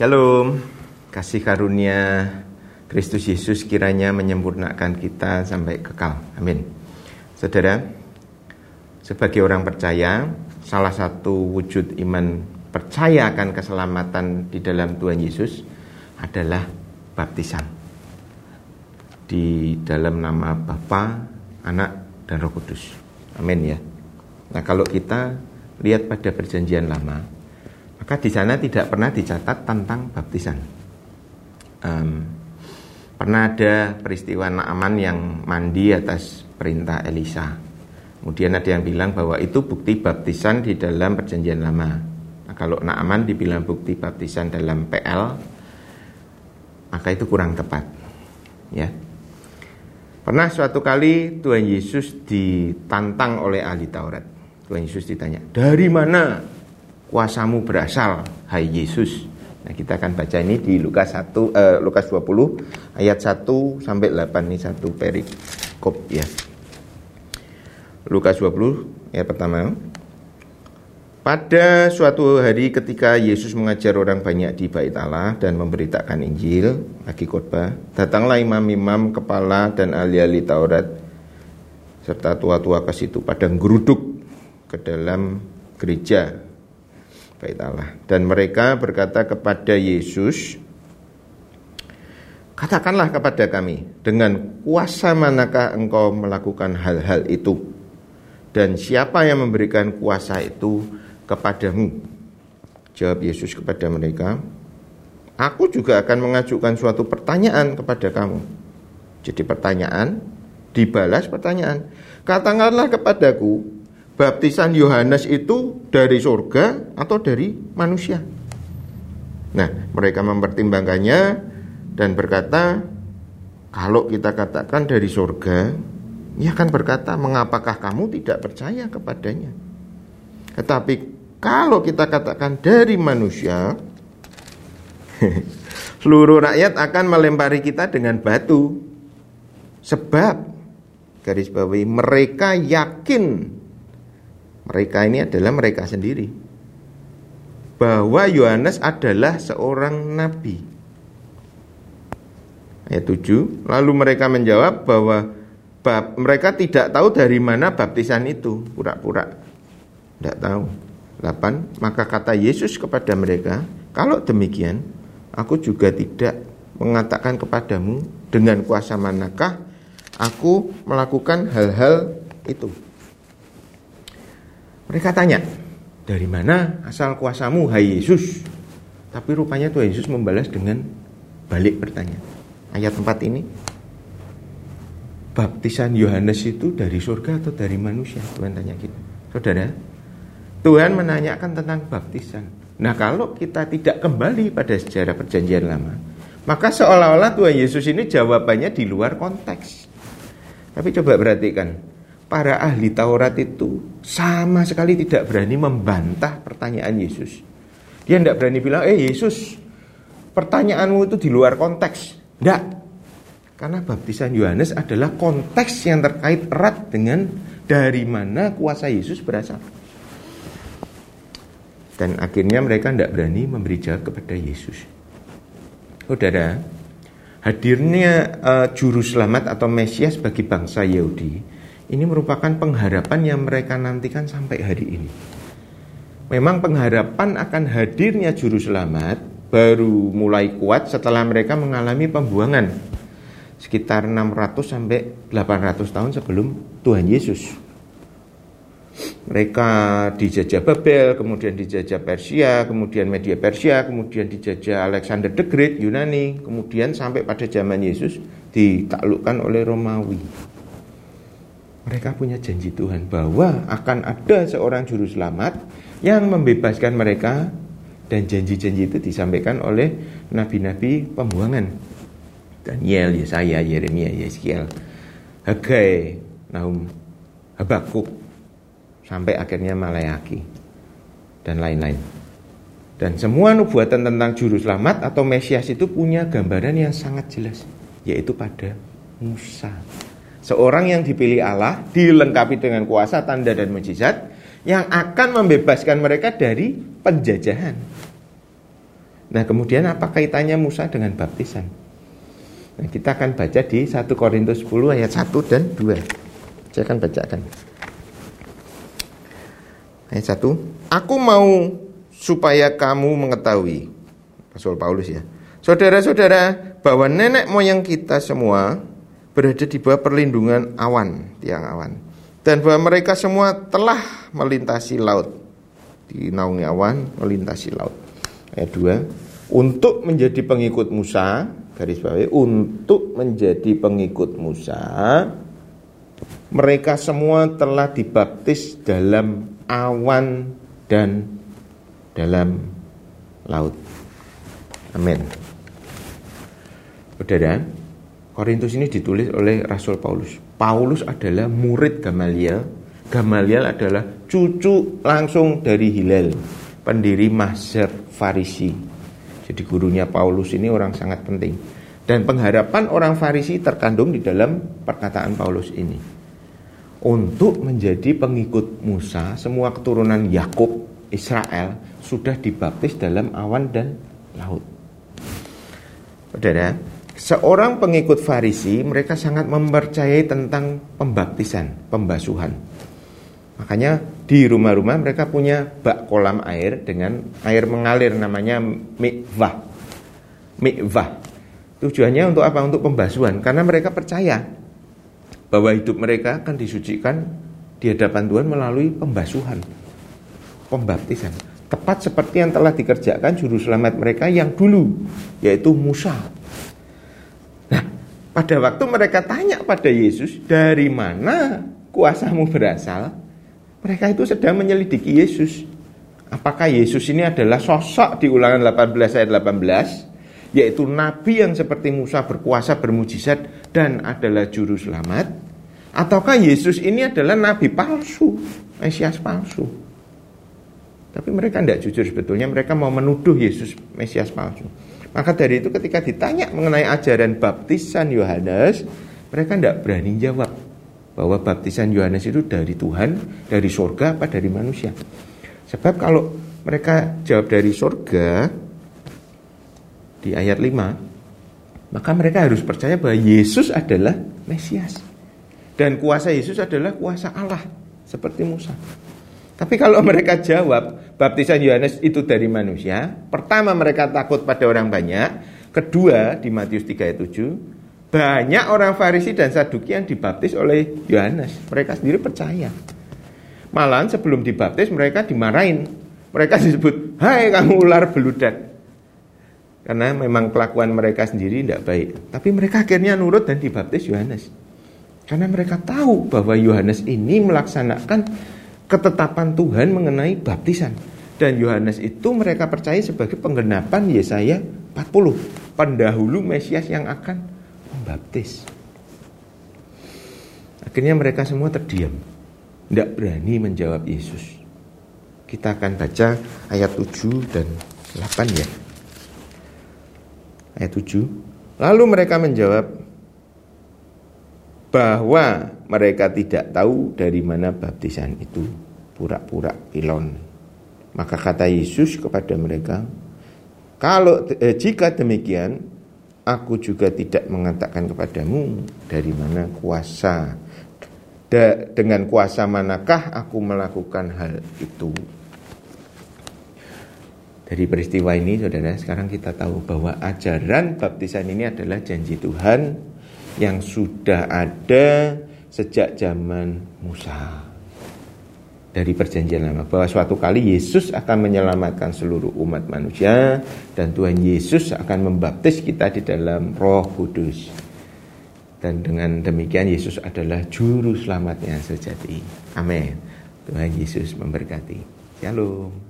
Shalom, kasih karunia Kristus Yesus kiranya menyempurnakan kita sampai kekal. Amin. Saudara, sebagai orang percaya, salah satu wujud iman percaya akan keselamatan di dalam Tuhan Yesus adalah baptisan. Di dalam nama Bapa, Anak, dan Roh Kudus. Amin ya. Nah, kalau kita lihat pada perjanjian lama, maka di sana tidak pernah dicatat tentang baptisan. Um, pernah ada peristiwa Naaman yang mandi atas perintah Elisa. Kemudian ada yang bilang bahwa itu bukti baptisan di dalam perjanjian lama. Nah, kalau Naaman dibilang bukti baptisan dalam PL, maka itu kurang tepat. Ya. Pernah suatu kali Tuhan Yesus ditantang oleh ahli Taurat. Tuhan Yesus ditanya, "Dari mana kuasamu berasal, hai Yesus. Nah, kita akan baca ini di Lukas 1 eh, Lukas 20 ayat 1 sampai 8 ini satu perikop ya. Lukas 20 ayat pertama. Pada suatu hari ketika Yesus mengajar orang banyak di bait Allah dan memberitakan Injil, lagi khotbah, datanglah imam-imam kepala dan ahli-ahli Taurat serta tua-tua ke situ pada geruduk ke dalam gereja bait Allah. Dan mereka berkata kepada Yesus, Katakanlah kepada kami, dengan kuasa manakah engkau melakukan hal-hal itu? Dan siapa yang memberikan kuasa itu kepadamu? Jawab Yesus kepada mereka, Aku juga akan mengajukan suatu pertanyaan kepada kamu. Jadi pertanyaan, dibalas pertanyaan. Katakanlah kepadaku, baptisan Yohanes itu dari surga atau dari manusia? Nah, mereka mempertimbangkannya dan berkata, kalau kita katakan dari surga, ia akan berkata, mengapakah kamu tidak percaya kepadanya? Tetapi kalau kita katakan dari manusia, seluruh rakyat akan melempari kita dengan batu. Sebab, garis bawahi, mereka yakin mereka ini adalah mereka sendiri. Bahwa Yohanes adalah seorang nabi. Ayat 7, lalu mereka menjawab bahwa bab, mereka tidak tahu dari mana baptisan itu, pura-pura. Tidak tahu. 8, maka kata Yesus kepada mereka, kalau demikian, aku juga tidak mengatakan kepadamu dengan kuasa manakah aku melakukan hal-hal itu. Mereka tanya, dari mana asal kuasamu, hai Yesus? Tapi rupanya Tuhan Yesus membalas dengan balik bertanya. Ayat 4 ini, baptisan Yohanes itu dari surga atau dari manusia? Tuhan tanya gitu. Saudara, Tuhan menanyakan tentang baptisan. Nah kalau kita tidak kembali pada sejarah perjanjian lama, maka seolah-olah Tuhan Yesus ini jawabannya di luar konteks. Tapi coba perhatikan, para ahli Taurat itu sama sekali tidak berani membantah pertanyaan Yesus. Dia tidak berani bilang, eh Yesus, pertanyaanmu itu di luar konteks. Tidak. Karena baptisan Yohanes adalah konteks yang terkait erat dengan dari mana kuasa Yesus berasal. Dan akhirnya mereka tidak berani memberi jawab kepada Yesus. Saudara, hadirnya uh, juru selamat atau Mesias bagi bangsa Yahudi ini merupakan pengharapan yang mereka nantikan sampai hari ini. Memang pengharapan akan hadirnya juru selamat baru mulai kuat setelah mereka mengalami pembuangan sekitar 600 sampai 800 tahun sebelum Tuhan Yesus. Mereka dijajah Babel, kemudian dijajah Persia, kemudian Media Persia, kemudian dijajah Alexander the Great Yunani, kemudian sampai pada zaman Yesus ditaklukkan oleh Romawi mereka punya janji Tuhan bahwa akan ada seorang juru selamat yang membebaskan mereka dan janji-janji itu disampaikan oleh nabi-nabi pembuangan. Daniel, Yesaya, Yeremia, Yeskiel, Hagai, Nahum, Habakuk, sampai akhirnya Malayaki, dan lain-lain. Dan semua nubuatan tentang juru selamat atau Mesias itu punya gambaran yang sangat jelas, yaitu pada Musa. Seorang yang dipilih Allah dilengkapi dengan kuasa, tanda dan mujizat yang akan membebaskan mereka dari penjajahan. Nah kemudian apa kaitannya Musa dengan baptisan? Nah, kita akan baca di 1 Korintus 10 ayat 1 dan 2. Saya akan bacakan. Ayat 1. Aku mau supaya kamu mengetahui. Rasul Paulus ya. Saudara-saudara, bahwa nenek moyang kita semua berada di bawah perlindungan awan, tiang awan. Dan bahwa mereka semua telah melintasi laut. Dinaungi awan, melintasi laut. Ayat 2. Untuk menjadi pengikut Musa, garis bawahi, untuk menjadi pengikut Musa, mereka semua telah dibaptis dalam awan dan dalam laut. Amin. Saudara, Korintus ini ditulis oleh Rasul Paulus. Paulus adalah murid Gamaliel. Gamaliel adalah cucu langsung dari Hilal, pendiri Mazhab Farisi. Jadi gurunya Paulus ini orang sangat penting. Dan pengharapan orang Farisi terkandung di dalam perkataan Paulus ini. Untuk menjadi pengikut Musa, semua keturunan Yakub, Israel sudah dibaptis dalam awan dan laut. Saudara, seorang pengikut Farisi mereka sangat mempercayai tentang pembaptisan, pembasuhan. Makanya di rumah-rumah mereka punya bak kolam air dengan air mengalir namanya mikvah. Mikvah. Tujuannya untuk apa? Untuk pembasuhan. Karena mereka percaya bahwa hidup mereka akan disucikan di hadapan Tuhan melalui pembasuhan. Pembaptisan. Tepat seperti yang telah dikerjakan juru selamat mereka yang dulu, yaitu Musa. Pada waktu mereka tanya pada Yesus, dari mana kuasamu berasal? Mereka itu sedang menyelidiki Yesus. Apakah Yesus ini adalah sosok di ulangan 18 ayat 18 yaitu nabi yang seperti Musa berkuasa bermujizat dan adalah juru selamat ataukah Yesus ini adalah nabi palsu, Mesias palsu. Tapi mereka tidak jujur sebetulnya mereka mau menuduh Yesus Mesias palsu. Maka dari itu ketika ditanya mengenai ajaran baptisan Yohanes, mereka tidak berani jawab bahwa baptisan Yohanes itu dari Tuhan, dari surga apa dari manusia. Sebab kalau mereka jawab dari surga di ayat 5, maka mereka harus percaya bahwa Yesus adalah Mesias. Dan kuasa Yesus adalah kuasa Allah seperti Musa. Tapi kalau mereka jawab baptisan Yohanes itu dari manusia, pertama mereka takut pada orang banyak, kedua di Matius 3 ayat 7, banyak orang Farisi dan Saduki yang dibaptis oleh Yohanes. Mereka sendiri percaya. Malahan sebelum dibaptis mereka dimarahin. Mereka disebut, hai kamu ular beludak. Karena memang kelakuan mereka sendiri tidak baik. Tapi mereka akhirnya nurut dan dibaptis Yohanes. Karena mereka tahu bahwa Yohanes ini melaksanakan ketetapan Tuhan mengenai baptisan. Dan Yohanes itu mereka percaya sebagai penggenapan Yesaya 40. Pendahulu Mesias yang akan membaptis. Akhirnya mereka semua terdiam. Tidak berani menjawab Yesus. Kita akan baca ayat 7 dan 8 ya. Ayat 7. Lalu mereka menjawab bahwa mereka tidak tahu dari mana baptisan itu. Pura-pura pilon. Maka kata Yesus kepada mereka, kalau eh, jika demikian aku juga tidak mengatakan kepadamu dari mana kuasa da, dengan kuasa manakah aku melakukan hal itu dari peristiwa ini saudara sekarang kita tahu bahwa ajaran baptisan ini adalah janji Tuhan yang sudah ada sejak zaman Musa dari perjanjian lama bahwa suatu kali Yesus akan menyelamatkan seluruh umat manusia dan Tuhan Yesus akan membaptis kita di dalam Roh Kudus. Dan dengan demikian Yesus adalah juru selamatnya sejati. Amin. Tuhan Yesus memberkati. Shalom.